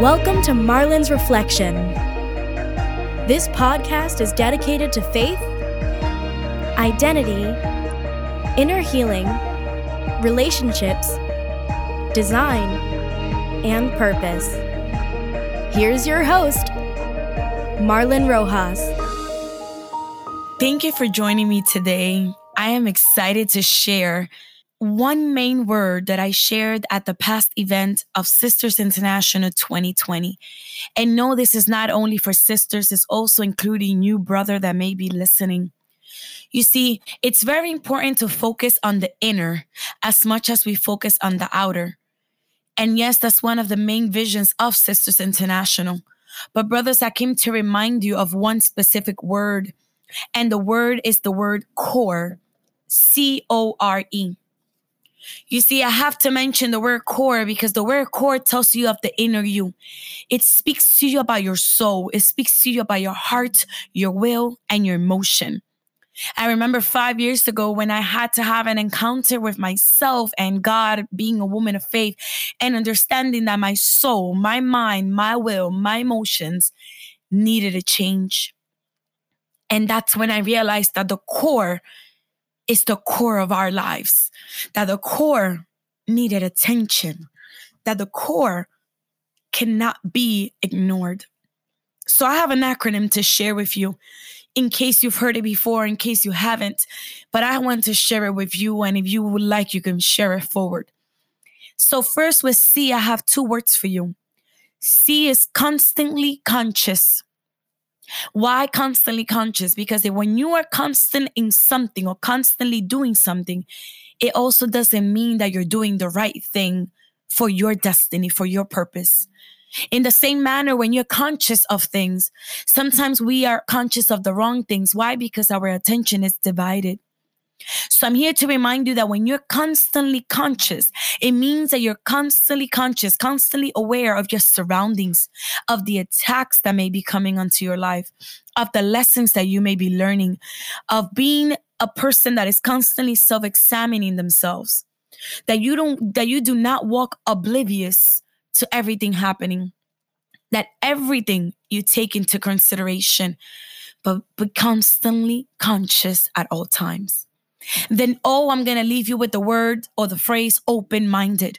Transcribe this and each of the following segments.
Welcome to Marlin's Reflection. This podcast is dedicated to faith, identity, inner healing, relationships, design, and purpose. Here's your host, Marlin Rojas. Thank you for joining me today. I am excited to share one main word that I shared at the past event of Sisters International 2020. And no, this is not only for sisters, it's also including you, brother, that may be listening. You see, it's very important to focus on the inner as much as we focus on the outer. And yes, that's one of the main visions of Sisters International. But, brothers, I came to remind you of one specific word, and the word is the word core C O R E. You see, I have to mention the word core because the word core tells you of the inner you. It speaks to you about your soul, it speaks to you about your heart, your will, and your emotion. I remember five years ago when I had to have an encounter with myself and God, being a woman of faith, and understanding that my soul, my mind, my will, my emotions needed a change. And that's when I realized that the core is the core of our lives, that the core needed attention, that the core cannot be ignored. So I have an acronym to share with you in case you've heard it before, in case you haven't, but I want to share it with you. And if you would like, you can share it forward. So, first with C, I have two words for you. C is constantly conscious. Why constantly conscious? Because when you are constant in something or constantly doing something, it also doesn't mean that you're doing the right thing for your destiny, for your purpose. In the same manner, when you're conscious of things, sometimes we are conscious of the wrong things. Why? Because our attention is divided. So I'm here to remind you that when you're constantly conscious, it means that you're constantly conscious, constantly aware of your surroundings, of the attacks that may be coming onto your life, of the lessons that you may be learning, of being a person that is constantly self-examining themselves. That you don't that you do not walk oblivious to everything happening. That everything you take into consideration, but be constantly conscious at all times then oh, I'm going to leave you with the word or the phrase open minded.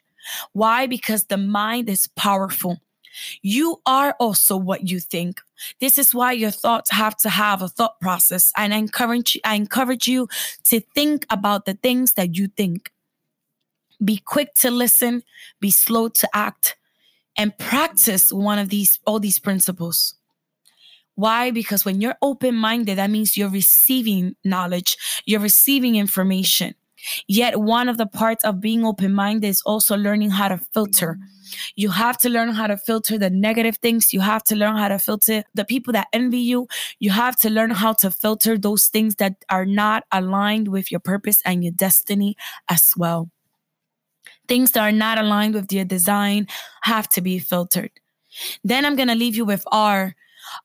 Why? Because the mind is powerful. You are also what you think. This is why your thoughts have to have a thought process. And I encourage, you. I encourage you to think about the things that you think. Be quick to listen, be slow to act, and practice one of these, all these principles. Why? Because when you're open minded, that means you're receiving knowledge, you're receiving information. Yet, one of the parts of being open minded is also learning how to filter. Mm. You have to learn how to filter the negative things. You have to learn how to filter the people that envy you. You have to learn how to filter those things that are not aligned with your purpose and your destiny as well. Things that are not aligned with your design have to be filtered. Then I'm going to leave you with R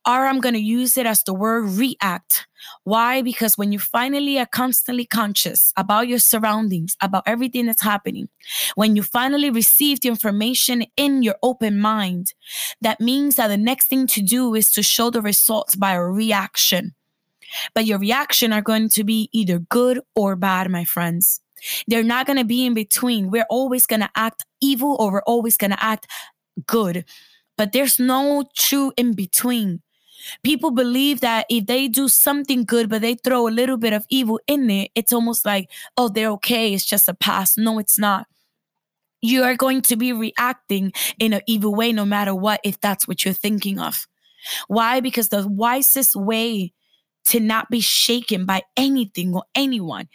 or I'm going to use it as the word react. Why? Because when you finally are constantly conscious about your surroundings, about everything that's happening, when you finally receive the information in your open mind, that means that the next thing to do is to show the results by a reaction. But your reaction are going to be either good or bad, my friends. They're not going to be in between. We're always going to act evil or we're always going to act good but there's no true in between. People believe that if they do something good, but they throw a little bit of evil in it, it's almost like, oh, they're okay. It's just a past. No, it's not. You are going to be reacting in an evil way no matter what, if that's what you're thinking of. Why? Because the wisest way to not be shaken by anything or anyone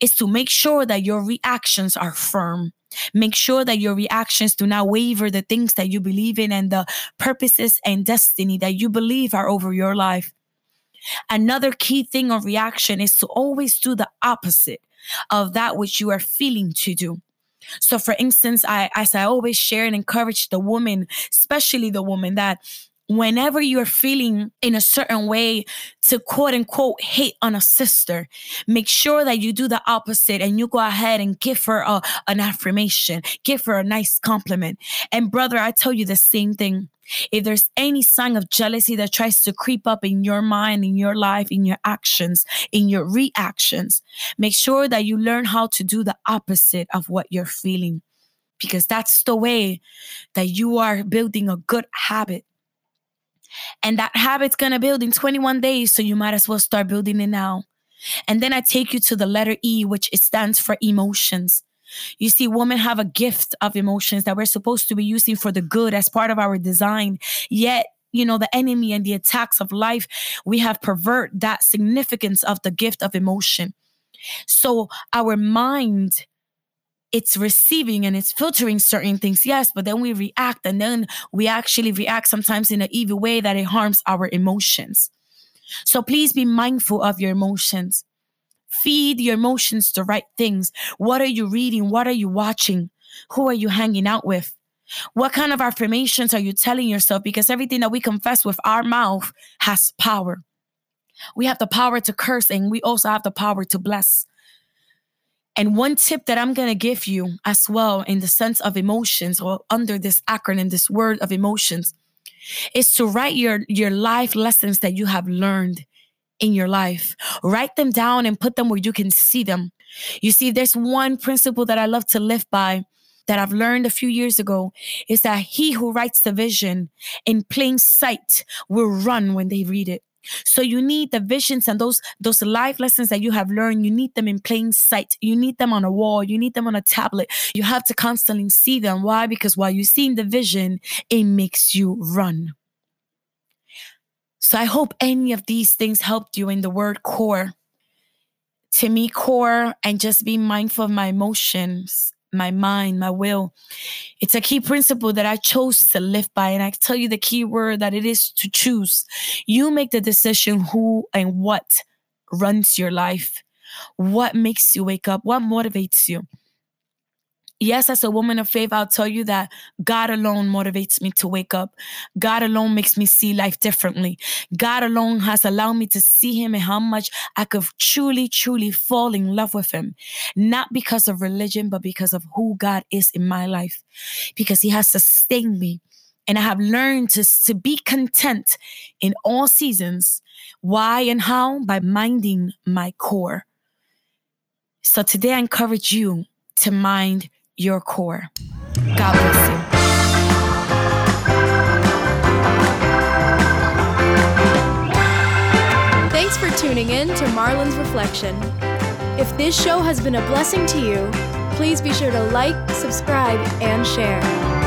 is to make sure that your reactions are firm Make sure that your reactions do not waver the things that you believe in and the purposes and destiny that you believe are over your life. Another key thing of reaction is to always do the opposite of that which you are feeling to do. So, for instance, I, as I always share and encourage the woman, especially the woman, that whenever you're feeling in a certain way to quote unquote hate on a sister, make sure that you do the opposite and you go ahead and give her a, an affirmation, give her a nice compliment. And brother, I tell you the same thing. If there's any sign of jealousy that tries to creep up in your mind, in your life, in your actions, in your reactions, make sure that you learn how to do the opposite of what you're feeling because that's the way that you are building a good habit and that habit's gonna build in 21 days. So you might as well start building it now. And then I take you to the letter E, which stands for emotions. You see, women have a gift of emotions that we're supposed to be using for the good as part of our design. Yet, you know, the enemy and the attacks of life, we have pervert that significance of the gift of emotion. So our mind it's receiving and it's filtering certain things, yes, but then we react and then we actually react sometimes in an evil way that it harms our emotions. So please be mindful of your emotions. Feed your emotions the right things. What are you reading? What are you watching? Who are you hanging out with? What kind of affirmations are you telling yourself? Because everything that we confess with our mouth has power. We have the power to curse and we also have the power to bless. And one tip that I'm going to give you as well in the sense of emotions or under this acronym, this word of emotions, is to write your, your life lessons that you have learned in your life. Write them down and put them where you can see them. You see, there's one principle that I love to live by that I've learned a few years ago is that he who writes the vision in plain sight will run when they read it. So you need the visions and those those life lessons that you have learned. You need them in plain sight. You need them on a wall. You need them on a tablet. You have to constantly see them. Why? Because while you're seeing the vision, it makes you run. So I hope any of these things helped you in the word core. To me, core and just be mindful of my emotions my mind, my will. It's a key principle that I chose to live by. And I tell you the key word that it is to choose. You make the decision who and what runs your life, what makes you wake up, what motivates you yes, as a woman of faith, I'll tell you that God alone motivates me to wake up. God alone makes me see life differently. God alone has allowed me to see Him and how much I could truly, truly fall in love with Him. Not because of religion, but because of who God is in my life. Because He has sustained me. And I have learned to, to be content in all seasons. Why and how? By minding my core. So today I encourage you to mind your core. God bless you. Thanks for tuning in to Marlon's Reflection. If this show has been a blessing to you, please be sure to like, subscribe, and share.